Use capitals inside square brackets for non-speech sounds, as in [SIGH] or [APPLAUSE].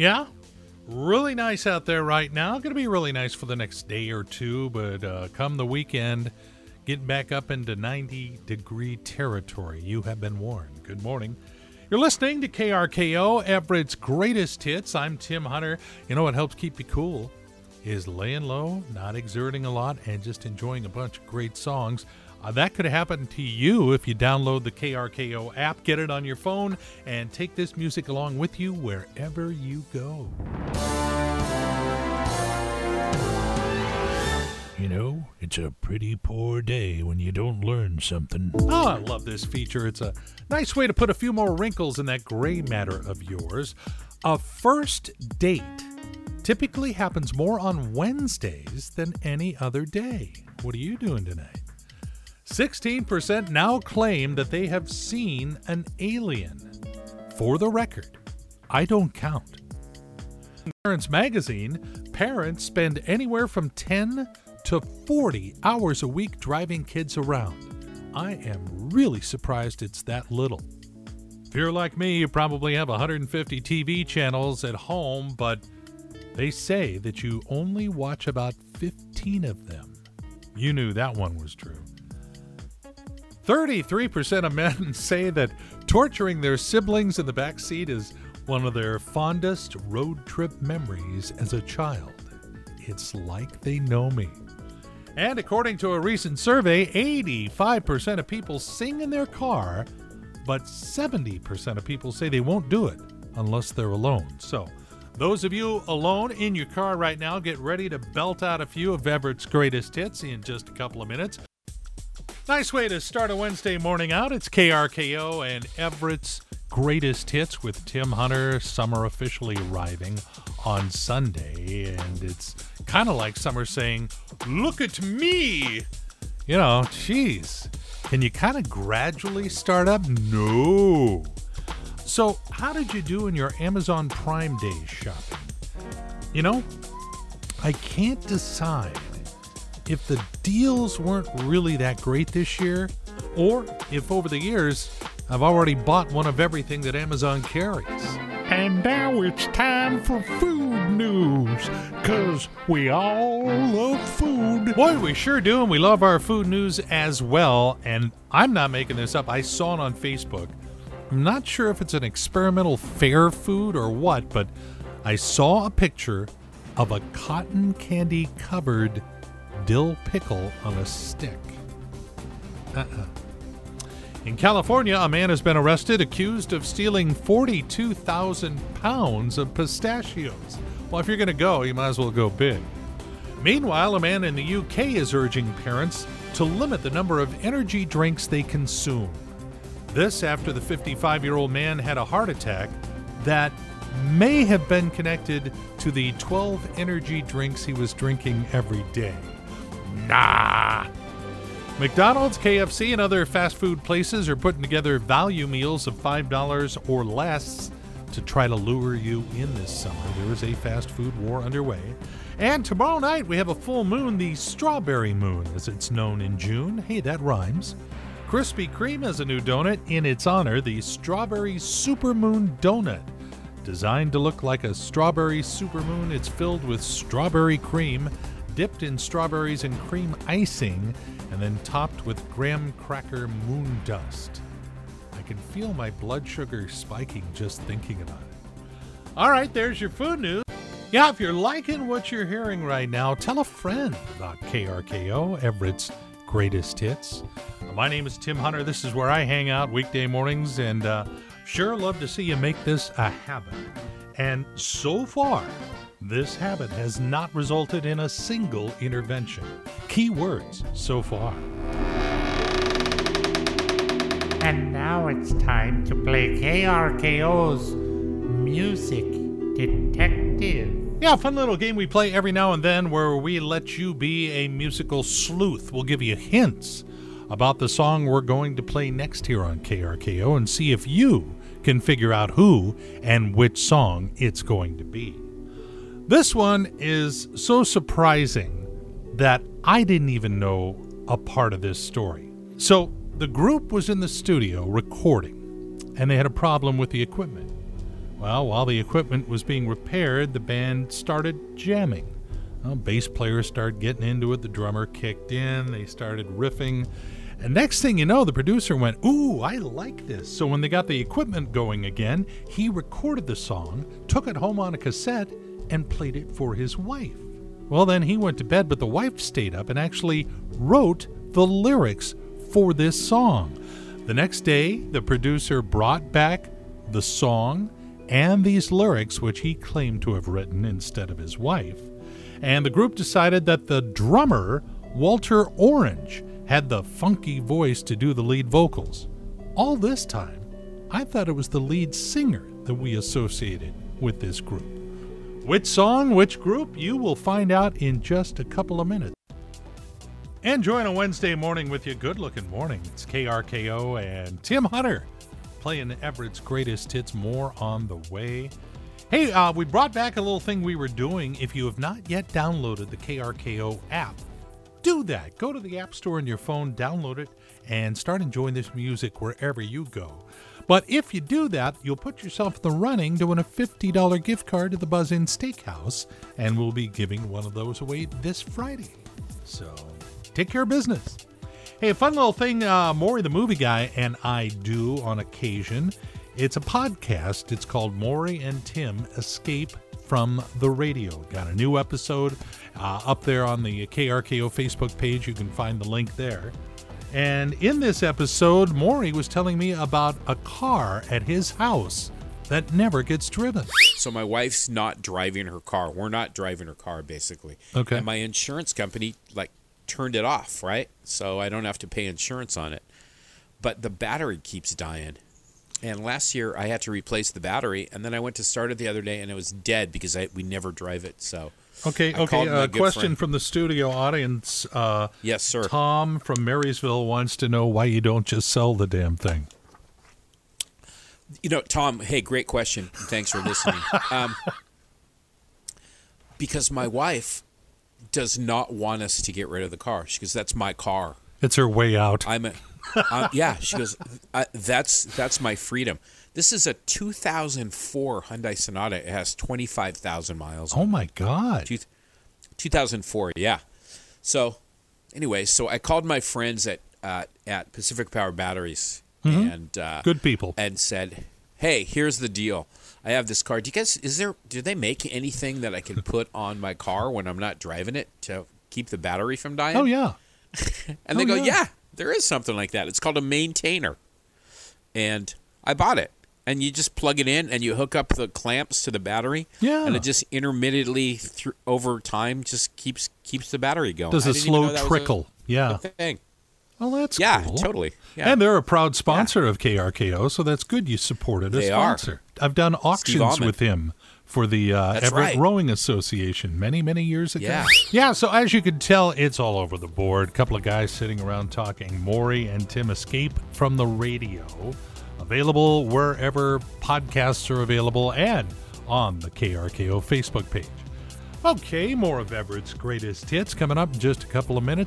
Yeah, really nice out there right now. Going to be really nice for the next day or two, but uh, come the weekend, getting back up into 90 degree territory. You have been warned. Good morning. You're listening to KRKO, Everett's greatest hits. I'm Tim Hunter. You know what helps keep you cool? Is laying low, not exerting a lot, and just enjoying a bunch of great songs. Uh, that could happen to you if you download the KRKO app, get it on your phone, and take this music along with you wherever you go. You know, it's a pretty poor day when you don't learn something. Oh, I love this feature. It's a nice way to put a few more wrinkles in that gray matter of yours. A first date typically happens more on Wednesdays than any other day. What are you doing tonight? 16% now claim that they have seen an alien. For the record, I don't count. In Parents Magazine, parents spend anywhere from 10 to 40 hours a week driving kids around. I am really surprised it's that little. If you're like me, you probably have 150 TV channels at home, but they say that you only watch about 15 of them. You knew that one was true. 33% of men [LAUGHS] say that torturing their siblings in the back seat is one of their fondest road trip memories as a child. It's like they know me. And according to a recent survey, 85% of people sing in their car, but 70% of people say they won't do it unless they're alone. So, those of you alone in your car right now, get ready to belt out a few of Everett's greatest hits in just a couple of minutes. Nice way to start a Wednesday morning out. It's KRKO and Everett's greatest hits with Tim Hunter. Summer officially arriving on Sunday, and it's kind of like summer saying, Look at me! You know, geez. Can you kind of gradually start up? No. So, how did you do in your Amazon Prime Day shopping? You know, I can't decide if the deals weren't really that great this year, or if over the years I've already bought one of everything that Amazon carries. And now it's time for food news, because we all love food. Boy, we sure do, and we love our food news as well. And I'm not making this up, I saw it on Facebook. I'm not sure if it's an experimental fair food or what, but I saw a picture of a cotton candy covered dill pickle on a stick. Uh-uh. In California, a man has been arrested accused of stealing 42,000 pounds of pistachios. Well, if you're going to go, you might as well go big. Meanwhile, a man in the UK is urging parents to limit the number of energy drinks they consume. This after the 55 year old man had a heart attack that may have been connected to the 12 energy drinks he was drinking every day. Nah. McDonald's, KFC, and other fast food places are putting together value meals of $5 or less to try to lure you in this summer. There is a fast food war underway. And tomorrow night we have a full moon, the strawberry moon, as it's known in June. Hey, that rhymes. Krispy Kreme has a new donut in its honor, the Strawberry Supermoon Donut. Designed to look like a strawberry supermoon, it's filled with strawberry cream dipped in strawberries and cream icing, and then topped with graham cracker moon dust. I can feel my blood sugar spiking just thinking about it. All right, there's your food news. Yeah, if you're liking what you're hearing right now, tell a friend about KRKO, Everett's greatest hits. My name is Tim Hunter. This is where I hang out weekday mornings, and uh, sure love to see you make this a habit. And so far, this habit has not resulted in a single intervention. Key words so far. And now it's time to play KRKO's Music Detective. Yeah, fun little game we play every now and then where we let you be a musical sleuth. We'll give you hints about the song we're going to play next here on KRKO and see if you can figure out who and which song it's going to be. This one is so surprising that I didn't even know a part of this story. So, the group was in the studio recording, and they had a problem with the equipment. Well, while the equipment was being repaired, the band started jamming. Well, bass players started getting into it, the drummer kicked in, they started riffing. And next thing you know, the producer went, Ooh, I like this. So when they got the equipment going again, he recorded the song, took it home on a cassette, and played it for his wife. Well, then he went to bed, but the wife stayed up and actually wrote the lyrics for this song. The next day, the producer brought back the song and these lyrics, which he claimed to have written instead of his wife. And the group decided that the drummer, Walter Orange, had the funky voice to do the lead vocals. All this time, I thought it was the lead singer that we associated with this group. Which song, which group, you will find out in just a couple of minutes. And join a Wednesday morning with you. Good looking morning. It's KRKO and Tim Hunter playing Everett's greatest hits. More on the way. Hey, uh, we brought back a little thing we were doing. If you have not yet downloaded the KRKO app, do that. Go to the App Store on your phone, download it, and start enjoying this music wherever you go. But if you do that, you'll put yourself in the running to win a $50 gift card to the Buzz Inn Steakhouse, and we'll be giving one of those away this Friday. So take care of business. Hey, a fun little thing uh, Maury the movie guy and I do on occasion. It's a podcast. It's called Maury and Tim Escape from the Radio. Got a new episode uh, up there on the KRKO Facebook page. You can find the link there. And in this episode, Maury was telling me about a car at his house that never gets driven. So my wife's not driving her car. We're not driving her car, basically. Okay. And my insurance company like turned it off, right? So I don't have to pay insurance on it. But the battery keeps dying. And last year I had to replace the battery, and then I went to start it the other day, and it was dead because I, we never drive it. So Okay, I okay. good question friend. from the studio audience. Uh, yes, sir. Tom from Marysville wants to know why you don't just sell the damn thing. You know, Tom. Hey, great question. Thanks for listening. [LAUGHS] um, because my wife does not want us to get rid of the car. She goes, "That's my car." It's her way out. I'm a, uh, yeah. She goes, "That's that's my freedom." This is a 2004 Hyundai Sonata. It has 25,000 miles. oh my God. Two- 2004, yeah. So, anyway, so I called my friends at uh, at Pacific Power Batteries and uh, Mm-hmm. Good people. and said, "Hey, here's the deal. I have this car. Do you guys is there do they make anything that I can [LAUGHS] put on my car when I'm not driving it to keep the battery from dying?" Oh yeah. [LAUGHS] And they Oh, go, yeah. yeah. There is something like that. It's called a maintainer. And I bought it. And you just plug it in and you hook up the clamps to the battery. Yeah. And it just intermittently through over time just keeps keeps the battery going. Does a didn't even know slow was a- trickle. yeah. a thing. Well, that's Yeah, cool. totally. Yeah. And they're a proud sponsor of KRKO, so that's good. You supported a They are. I've done auctions with him for the uh, Everett right. Rowing Association many, many years ago. Yeah. Yeah, so as you can tell, it's all over the board. A couple of guys sitting around talking. Maury and Tim Escape from the Radio. Available wherever podcasts are available and on the KRKO Facebook page. Okay, more of Everett's greatest hits coming up in just a couple of minutes.